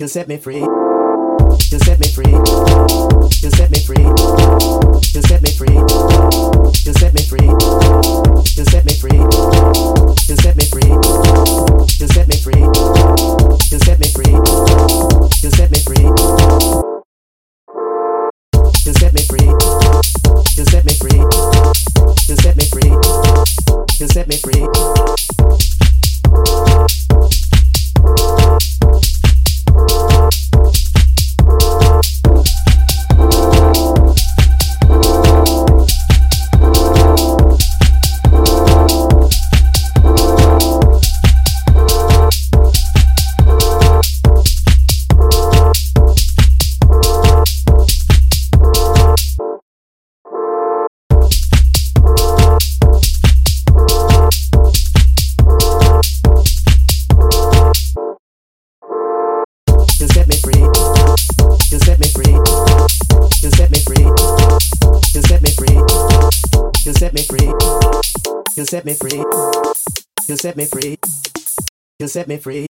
You set me free. You set me free. You set me free. You set me free. You set me free. You set me free. You set me free. You set me free. You set me free. You set me free. You set me free. You set me free. You set me free. You set me free. You set me free. You set me free. You set me free.